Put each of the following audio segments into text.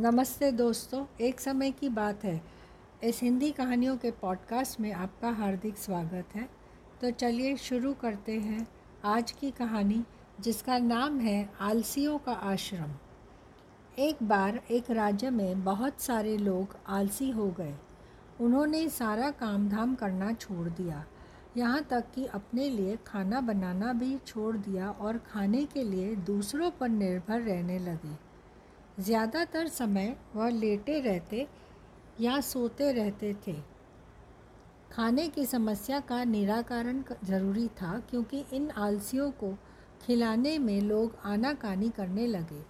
नमस्ते दोस्तों, एक समय की बात है। इस हिंदी कहानियों के पॉडकास्ट में आपका हार्दिक स्वागत है। तो चलिए शुरू करते हैं आज की कहानी, जिसका नाम है आलसियों का आश्रम। एक बार एक राज्य में बहुत सारे लोग आलसी हो गए। उन्होंने सारा काम धाम करना छोड़ दिया। यहाँ तक कि अपने लिए खाना बनाना भी छोड़ दिया और खाने के लिए दूसरों पर निर्भर रहने लगे। ज़्यादातर समय वह लेटे रहते या सोते रहते थे। खाने की समस्या का निराकरण ज़रूरी था क्योंकि इन आलसियों को खिलाने में लोग आनाकानी करने लगे।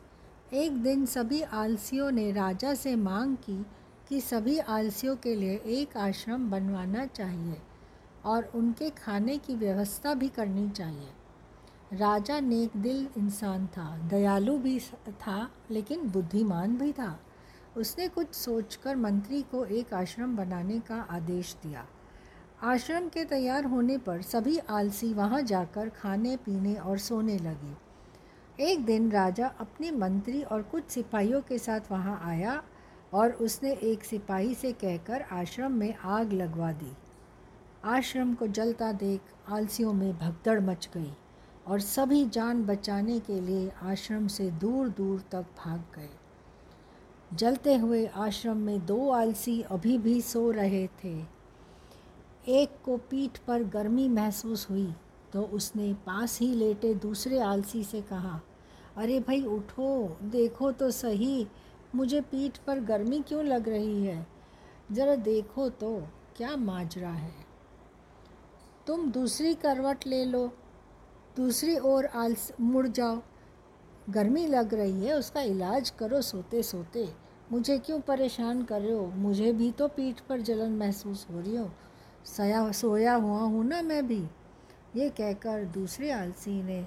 एक दिन सभी आलसियों ने राजा से मांग की कि सभी आलसियों के लिए एक आश्रम बनवाना चाहिए और उनके खाने की व्यवस्था भी करनी चाहिए। राजा नेक दिल इंसान था, दयालु भी था, लेकिन बुद्धिमान भी था। उसने कुछ सोचकर मंत्री को एक आश्रम बनाने का आदेश दिया। आश्रम के तैयार होने पर सभी आलसी वहाँ जाकर खाने, पीने और सोने लगे। एक दिन राजा अपने मंत्री और कुछ सिपाहियों के साथ वहाँ आया और उसने एक सिपाही से कहकर आश्रम में आग लगवा दी। आश्रम को जलता देख आलसियों में भगदड़ मच गई। और सभी जान बचाने के लिए आश्रम से दूर दूर तक भाग गए। जलते हुए आश्रम में दो आलसी अभी भी सो रहे थे। एक को पीठ पर गर्मी महसूस हुई तो उसने पास ही लेटे दूसरे आलसी से कहा, अरे भाई, उठो, देखो तो सही, मुझे पीठ पर गर्मी क्यों लग रही है? ज़रा देखो तो क्या माजरा है। तुम दूसरी करवट ले लो। दूसरी ओर आलस, मुड़ जाओ। गर्मी लग रही है, उसका इलाज करो सोते सोते मुझे क्यों परेशान कर रहे हो? मुझे भी तो पीठ पर जलन महसूस हो रही हो। सया, सोया हुआ हूँ ना मैं भी। ये कहकर दूसरे आलसी ने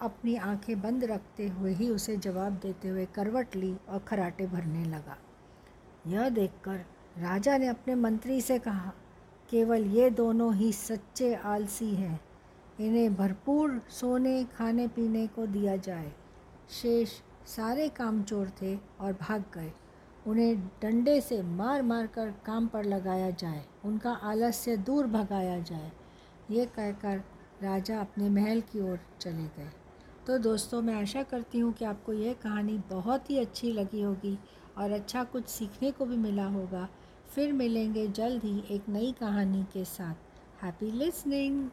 अपनी आँखें बंद रखते हुए ही उसे जवाब देते हुए करवट ली और खराटे भरने लगा। यह देखकर राजा ने अपने मंत्री से कहा, केवल ये दोनों ही सच्चे आलसी हैं। इन्हें भरपूर सोने, खाने, पीने को दिया जाए। शेष सारे काम चोर थे और भाग गए। उन्हें डंडे से मार मार कर काम पर लगाया जाए। उनका आलस्य दूर भगाया जाए। ये कहकर राजा अपने महल की ओर चले गए। तो दोस्तों, मैं आशा करती हूँ कि आपको यह कहानी बहुत ही अच्छी लगी होगी और अच्छा कुछ सीखने को भी मिला होगा। फिर मिलेंगे जल्द ही एक नई कहानी के साथ। Happy listening